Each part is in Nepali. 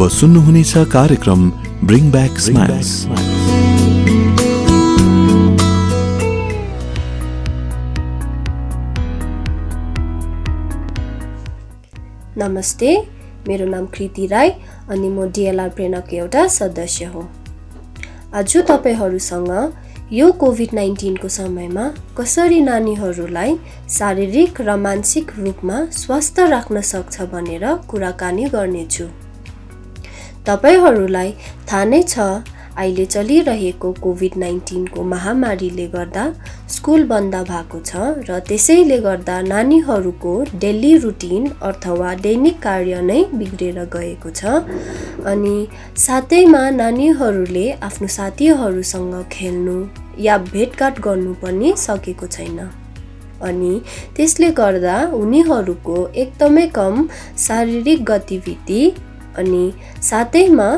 अब सुन्नुहुनेछ कार्यक्रम ब्रिङ ब्याक स्माइल्स नमस्ते मेरो नाम कृति राई अनि म डिएलआर प्रेरणाको एउटा सदस्य हो। आज तपाईँहरूसँग यो कोभिड नाइन्टिनको समयमा कसरी नानीहरूलाई शारीरिक र मानसिक रूपमा स्वस्थ राख्न सक्छ भनेर कुराकानी गर्नेछु। तपाईँहरूलाई थाहा नै छ अहिले चलिरहेको कोभिड नाइन्टिनको महामारीले गर्दा स्कुल बन्द भएको छ र त्यसैले गर्दा नानीहरूको डेली रुटिन अथवा दैनिक कार्य नै बिग्रेर गएको छ। अनि साथैमा नानीहरूले आफ्नो साथीहरूसँग खेल्नु या भेटघाट गर्नु पनि सकेको छैन। अनि त्यसले गर्दा उनीहरूको एकदमै कम शारीरिक गतिविधि अनि साथैमा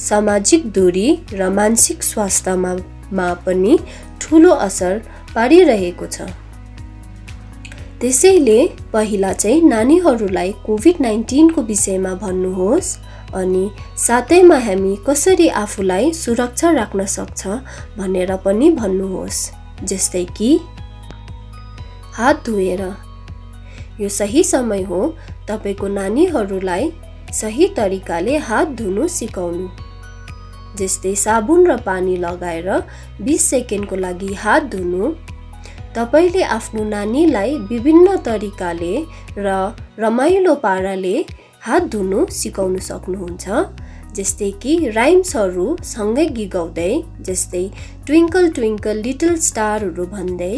सामाजिक दूरी र मानसिक स्वास्थ्यमा पनि ठुलो असर पारिरहेको छ। त्यसैले पहिला चाहिँ नानीहरूलाई कोभिड नाइन्टिनको विषयमा भन्नुहोस् अनि साथैमा हामी कसरी आफूलाई सुरक्षा राख्न सक्छ भनेर पनि भन्नुहोस् जस्तै कि हात धोएर। यो सही समय हो तपाईँको नानीहरूलाई सही तरिकाले हात धुनु सिकाउनु। जस्तै साबुन र पानी लगाएर बिस सेकेन्डको लागि हात धुनु। तपाईँले आफ्नो नानीलाई विभिन्न तरिकाले र रमाइलो पाराले हात धुनु सिकाउनु सक्नुहुन्छ। जस्तै कि राइम्सहरू सँगै गिगाउँदै जस्तै ट्विङ्कल ट्विङ्कल लिटल स्टारहरू भन्दै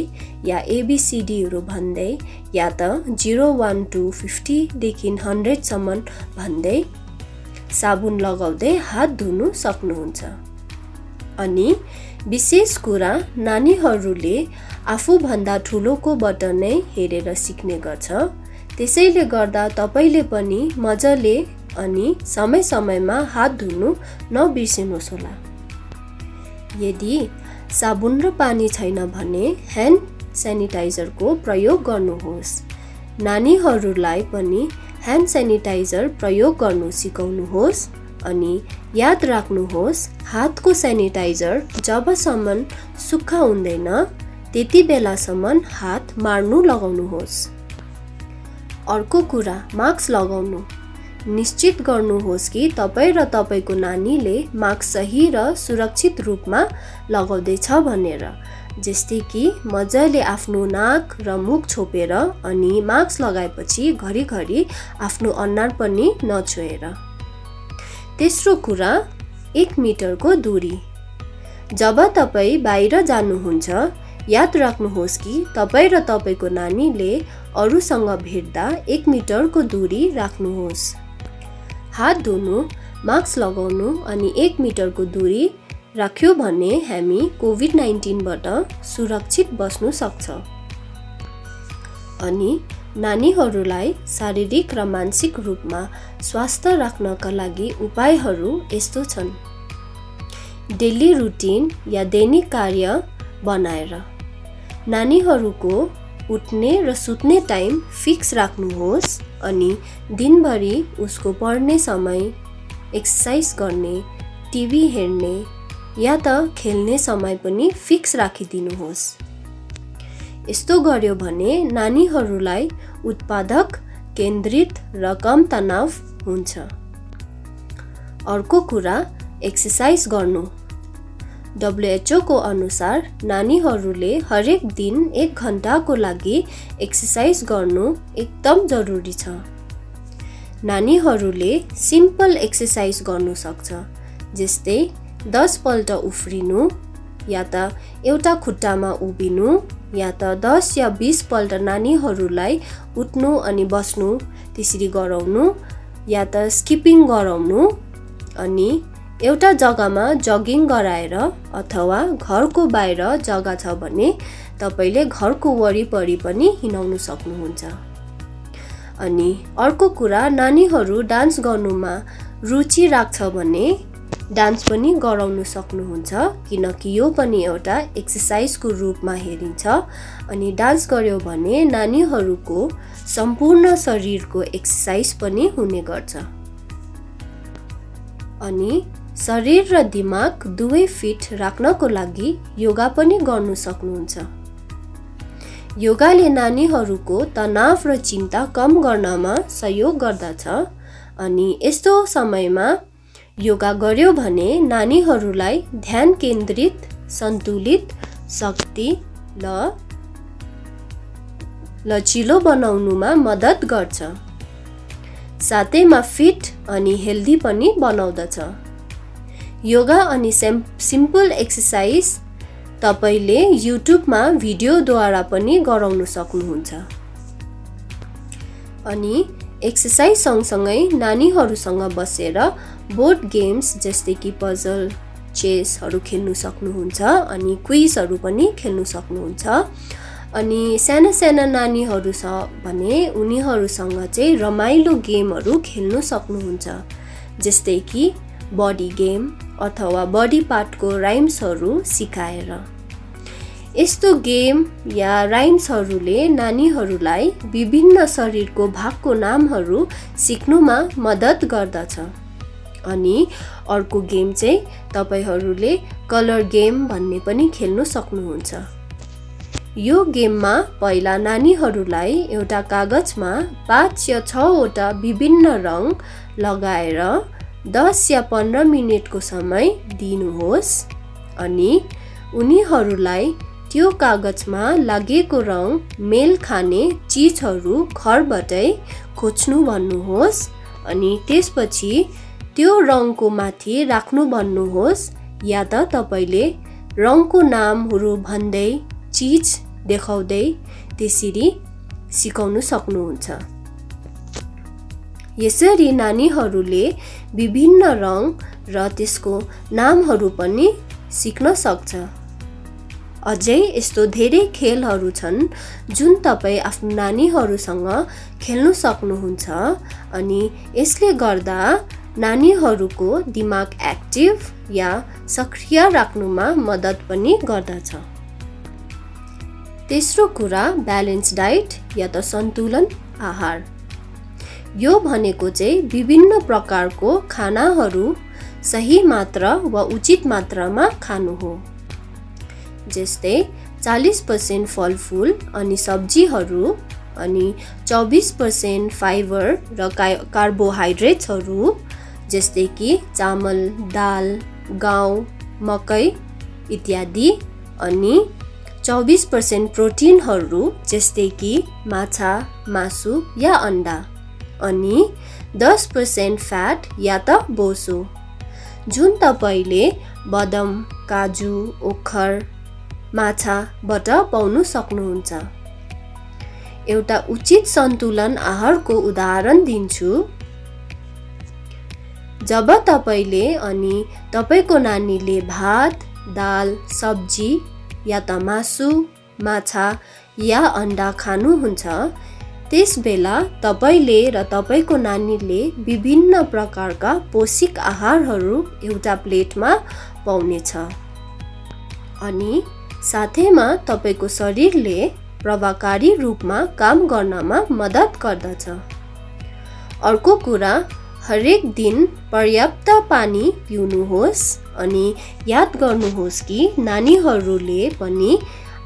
या एबिसिडीहरू भन्दै या त जिरो वान टू फिफ्टीदेखि हन्ड्रेडसम्म भन्दै साबुन लगाउँदै हात धुनु सक्नुहुन्छ। अनि विशेष कुरा नानीहरूले आफूभन्दा ठुलोकोबाट नै हेरेर सिक्ने गर्छ। त्यसैले गर्दा तपाईँले पनि मजाले अनि समय समयमा हात धुनु नबिर्सिनुहोस् होला। यदि साबुन र पानी छैन भने ह्यान्ड सेनिटाइजरको प्रयोग गर्नुहोस्। नानीहरूलाई पनि ह्यान्ड सेनिटाइजर प्रयोग गर्नु सिकाउनुहोस् अनि याद राख्नुहोस् हातको सेनिटाइजर जबसम्म सुक्खा हुँदैन त्यति बेलासम्म हात मार्नु लगाउनुहोस्। अर्को कुरा मास्क लगाउनु। निश्चित गर्नुहोस् कि तपाईँ र तपाईँको नानीले मास्क सही र सुरक्षित रूपमा लगाउँदैछ भनेर। जस्तै कि मजाले आफ्नो नाक र मुख छोपेर अनि मास्क लगाएपछि घरिघरि आफ्नो अनुहार पनि नछोएर तेस्रो कुरा एक मिटरको दूरी। जब तपाईँ बाहिर जानुहुन्छ याद राख्नुहोस् कि तपाईँ र तपाईँको नानीले अरूसँग भेट्दा एक मिटरको दूरी राख्नुहोस्। हात धुनु मास्क लगाउनु अनि एक मिटरको दूरी राख्यो भने हामी कोभिड नाइन्टिनबाट सुरक्षित बस्नु सक्छ। अनि नानीहरूलाई शारीरिक र मानसिक रूपमा स्वास्थ्य राख्नका लागि उपायहरू यस्तो छन्। डेली रुटिन या दैनिक कार्य बनाएर नानीहरूको उठ्ने र सुत्ने टाइम फिक्स राख्नुहोस् अनि दिनभरि उसको पढ्ने समय एक्सर्साइज गर्ने टिभी हेर्ने या त खेल्ने समय पनि फिक्स राखिदिनुहोस्। यस्तो गर्यो भने नानीहरूलाई उत्पादक केन्द्रित र कम तनाव हुन्छ। अर्को कुरा एक्सर्साइज गर्नु। डब्लुएचओको अनुसार नानीहरूले हरेक दिन एक घन्टाको लागि एक्सर्साइज गर्नु एकदम जरुरी छ। नानीहरूले सिम्पल एक्सर्साइज गर्नु सक्छ जस्तै दसपल्ट उफ्रिनु या त एउटा खुट्टामा उभिनु या त दस या बिसपल्ट नानीहरूलाई उठ्नु अनि बस्नु त्यसरी गराउनु या त स्किपिङ गराउनु अनि एउटा जग्गामा जगिङ गराएर अथवा घरको बाहिर जग्गा छ भने तपाईँले घरको वरिपरि पनि हिँडाउनु सक्नुहुन्छ। अनि अर्को कुरा नानीहरू डान्स गर्नुमा रुचि राख्छ भने डान्स पनि गराउनु सक्नुहुन्छ किनकि यो पनि एउटा एक्सर्साइजको रूपमा हेरिन्छ। अनि डान्स गर्यो भने नानीहरूको सम्पूर्ण शरीरको एक्सर्साइज पनि हुने गर्छ। अनि शरीर र दिमाग दुवै फिट राख्नको लागि योगा पनि गर्नु सक्नुहुन्छ। योगाले नानीहरूको तनाव र चिन्ता कम गर्नमा सहयोग गर्दछ अनि यस्तो समयमा योगा गर्यो भने नानीहरूलाई ध्यान केन्द्रित सन्तुलित शक्ति ल लचिलो बनाउनुमा मद्दत गर्छ। साथैमा फिट अनि हेल्दी पनि बनाउँदछ। योगा अनि सेम सिम्पल एक्सर्साइज तपाईँले युट्युबमा भिडियोद्वारा पनि गराउन सक्नुहुन्छ। अनि एक्सर्साइज सँगसँगै नानीहरूसँग बसेर बोर्ड गेम्स जस्तै कि पजल चेसहरू खेल्नु सक्नुहुन्छ अनि क्विजहरू पनि खेल्नु सक्नुहुन्छ। अनि साना साना नानीहरू छ भने उनीहरूसँग चाहिँ रमाइलो गेमहरू खेल्नु सक्नुहुन्छ। जस्तै कि बडी गेम अथवा बडी पार्टको राइम्सहरू सिकाएर। यस्तो गेम या राइम्सहरूले नानीहरूलाई विभिन्न शरीरको भागको नामहरू सिक्नुमा मद्दत गर्दछ। अनि अर्को गेम चाहिँ तपाईँहरूले कलर गेम भन्ने पनि खेल्नु सक्नुहुन्छ। यो गेममा पहिला नानीहरूलाई एउटा कागजमा पाँच या छवटा विभिन्न रङ लगाएर दस या पन्ध्र मिनटको समय दिनुहोस् अनि उनीहरूलाई त्यो कागजमा लागेको रङ मेल खाने चिजहरू घरबाटै खोज्नु भन्नुहोस् अनि त्यसपछि त्यो रङको माथि राख्नु भन्नुहोस् या त तपाईँले रङको नामहरू भन्दै चिज देखाउँदै त्यसरी सिकाउनु सक्नुहुन्छ। यसरी नानीहरूले विभिन्न रङ र त्यसको नामहरू पनि सिक्न सक्छ। अझै यस्तो धेरै खेलहरू छन् जुन तपाईँ आफ्नो नानीहरूसँग खेल्नु सक्नुहुन्छ अनि यसले गर्दा नानीहरूको दिमाग एक्टिभ या सक्रिय राख्नुमा मद्दत पनि गर्दछ। तेस्रो कुरा ब्यालेन्स डाइट या त सन्तुलन आहार। यो भनेको चाहिँ विभिन्न प्रकारको खानाहरू सही मात्रा वा उचित मात्रामा खानु हो। जस्तै चालिस पर्सेन्ट फलफुल अनि सब्जीहरू अनि चौबिस पर्सेन्ट फाइबर र कार्बोहाइड्रेट्सहरू जस्तै कि चामल दाल गाउँ मकै इत्यादि अनि चौबिस पर्सेन्ट प्रोटिनहरू जस्तै कि माछा मासु या अन्डा। अनि दस पर्सेन्ट फ्याट या त बोसो। जुन तपाईँले बदम काजु ओखर माछाबाट पाउनु सक्नुहुन्छ। एउटा उचित सन्तुलन आहारको उदाहरण दिन्छु। जब तपाईँले अनि तपाईँको नानीले भात दाल सब्जी या त मासु माछा या अन्डा खानुहुन्छ त्यसबेला तपाईँले र तपाईँको नानीले विभिन्न प्रकारका पौष्टिक आहारहरू एउटा प्लेटमा पाउनेछ। अनि साथैमा तपाईँको शरीरले प्रभावकारी रूपमा काम गर्नमा मद्दत गर्दछ। अर्को कुरा हरेक दिन पर्याप्त पानी पिउनुहोस् अनि याद गर्नुहोस् कि नानीहरूले पनि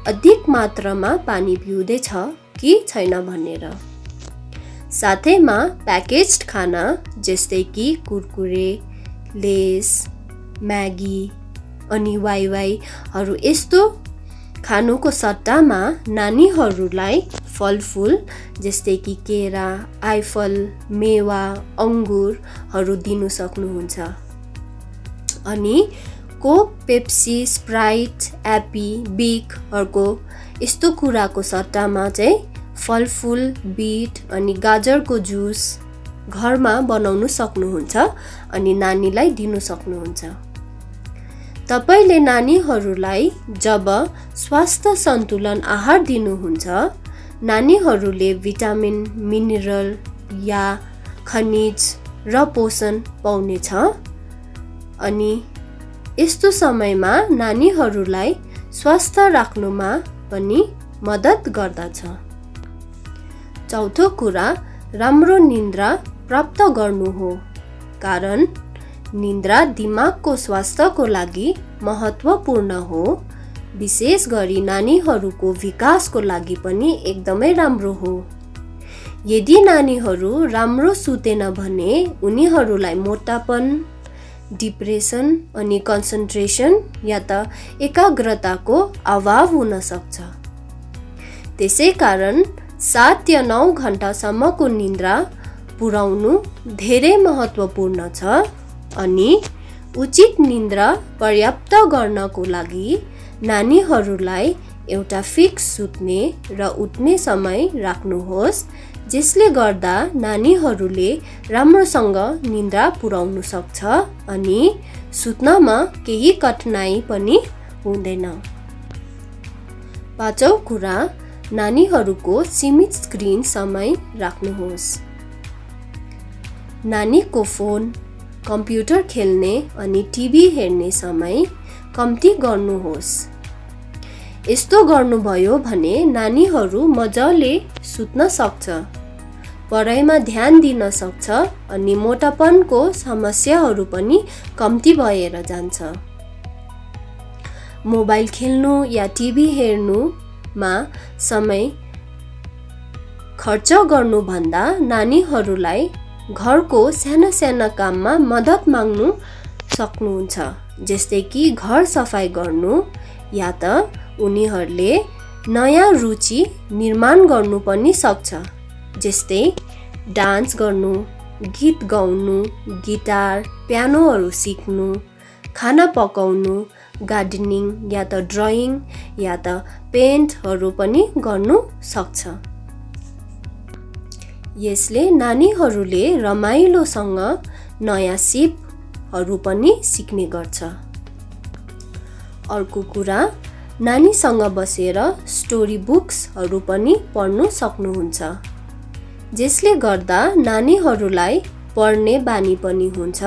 अधिक मात्रामा पानी पिउँदैछ। कि छैन भनेर। साथैमा प्याकेज खाना जस्तै कि कुरकुरे लेस म्यागी अनि वाइवाईहरू यस्तो खानुको सट्टामा नानीहरूलाई फलफुल जस्तै कि केरा आइफल मेवा अङ्गुरहरू दिनु सक्नुहुन्छ। अनि कोक पेप्सी स्प्राइट एप्पी बिकहरूको यस्तो कुराको सट्टामा चाहिँ फलफुल बिट अनि गाजरको जुस घरमा बनाउनु सक्नुहुन्छ अनि नानीलाई दिनु सक्नुहुन्छ। तपाईँले नानीहरूलाई जब स्वास्थ्य सन्तुलन आहार दिनुहुन्छ नानीहरूले भिटामिन मिनरल या खनिज र पोषण पाउनेछ अनि यस्तो समयमा नानीहरूलाई स्वस्थ राख्नुमा पनि मद्दत गर्दछ। चौथो कुरा राम्रो निन्द्रा प्राप्त गर्नु हो। कारण निन्द्रा दिमागको स्वास्थ्यको लागि महत्त्वपूर्ण हो। विशेष गरी नानीहरूको विकासको लागि पनि एकदमै राम्रो हो। यदि नानीहरू राम्रो सुतेन भने उनीहरूलाई मोटापन डिप्रेसन अनि कन्सन्ट्रेसन या त एकाग्रताको अभाव हुन सक्छ। त्यसै कारण सात या नौ घन्टासम्मको निन्द्रा पुर्याउनु धेरै महत्त्वपूर्ण छ अनि उचित निन्द्रा पर्याप्त गर्नको लागि नानीहरूलाई एउटा फिक्स सुत्ने र उठ्ने समय राख्नुहोस् जसले गर्दा नानीहरूले राम्रोसँग निन्द्रा पुर्याउनु सक्छ अनि सुत्नमा केही कठिनाइ पनि हुँदैन। पाँचौँ कुरा नानीहरूको सीमित स्क्रिन समय राख्नुहोस्। नानीको फोन कम्प्युटर खेल्ने अनि टिभी हेर्ने समय कम्ती गर्नुहोस्। यस्तो गर्नुभयो भने नानीहरू मजाले सुत्न सक्छ। पढाइमा ध्यान दिन सक्छ अनि मोटापनको समस्याहरू पनि कम्ती भएर जान्छ। मोबाइल खेल्नु या टिभी हेर्नुमा समय खर्च गर्नुभन्दा नानीहरूलाई घरको साना साना काममा मद्दत माग्नु सक्नुहुन्छ जस्तै कि घर सफाइ गर्नु या त उनीहरूले नयाँ रुचि निर्माण गर्नु पनि सक्छ। जस्तै डान्स गर्नु गीत गाउनु गिटार पियानोहरू सिक्नु खाना पकाउनु गार्डनिङ या त ड्रइङ या त पेन्टहरू पनि गर्नु सक्छ। यसले नानीहरूले रमाइलोसँग नयाँ सिपहरू पनि सिक्ने गर्छ। अर्को कुरा नानीसँग बसेर स्टोरी बुक्सहरू पनि पढ्नु सक्नुहुन्छ। जसले गर्दा नानीहरूलाई पढ्ने बानी पनि हुन्छ।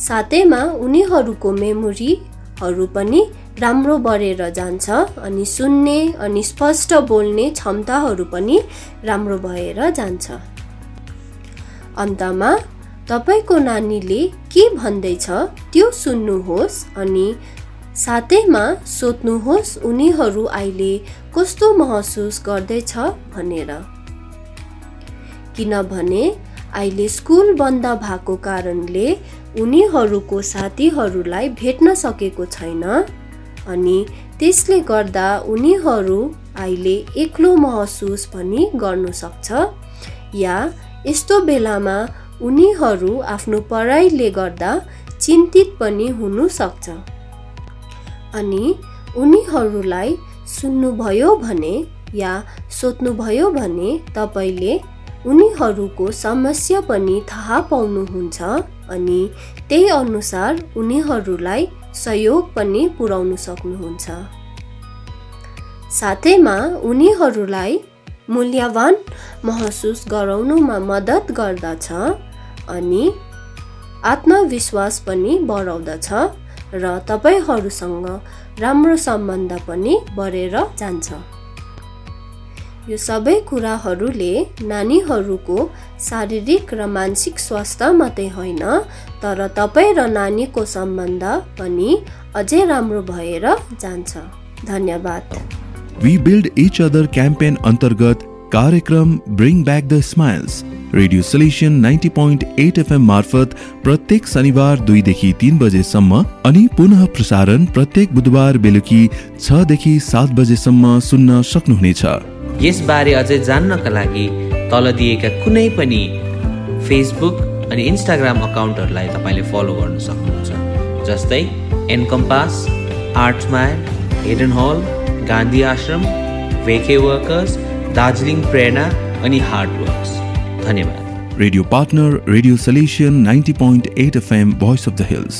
साथैमा उनीहरूको मेमोरीहरू पनि राम्रो बढेर जान्छ अनि सुन्ने अनि स्पष्ट बोल्ने क्षमताहरू पनि राम्रो भएर जान्छ। अन्तमा तपाईँको नानीले के भन्दैछ त्यो सुन्नुहोस् अनि साथैमा सोध्नुहोस् उनीहरू अहिले कस्तो महसुस गर्दैछ भनेर। किनभने अहिले स्कुल बन्द भएको कारणले उनीहरूको साथीहरूलाई भेट्न सकेको छैन अनि त्यसले गर्दा उनीहरू अहिले एक्लो महसुस पनि गर्नु सक्छ। या यस्तो बेलामा उनीहरू आफ्नो पढाइले गर्दा चिन्तित पनि हुनु सक्छ। अनि उनीहरूलाई सुन्नुभयो भने या सोध्नुभयो भने तपाईँले उनीहरूको समस्या पनि थाहा पाउनुहुन्छ अनि त्यही अनुसार उनीहरूलाई सहयोग पनि पुर्याउन सक्नुहुन्छ। साथैमा उनीहरूलाई मूल्यवान महसुस गराउनुमा मद्दत गर्दछ अनि आत्मविश्वास पनि बढाउँदछ र तपाईँहरूसँग राम्रो सम्बन्ध पनि बढेर जान्छ। यो सबै कुराहरूले नानीहरूको शारीरिक र मानसिक स्वास्थ्य मात्रै होइन तर तपाईँ र नानीको सम्बन्ध पनि अझै राम्रो भएर जान्छ। धन्यवाद। We build each other campaign अन्तर्गत कार्यक्रम bring back the smiles radio solution ninety point eight FM मार्फत प्रत्येक शनिबार दुईदेखि तिन बजेसम्म अनि पुनः प्रसारण प्रत्येक बुधबार बेलुकी छदेखि सात बजेसम्म सुन्न सक्नुहुनेछ। यसबारे अझै जान्नका लागि तल दिएका कुनै पनि फेसबुक अनि इन्स्टाग्राम अकाउन्टहरूलाई तपाईँले फलो गर्न सक्नुहुन्छ। जस्तै Encompass art mile hidden hall Gandhi Ashram भेके workers Darjeeling Prerna अनि हार्ड वर्क्स धन्यवाद। Radio partner radio solution ninety point eight FM voice of the hills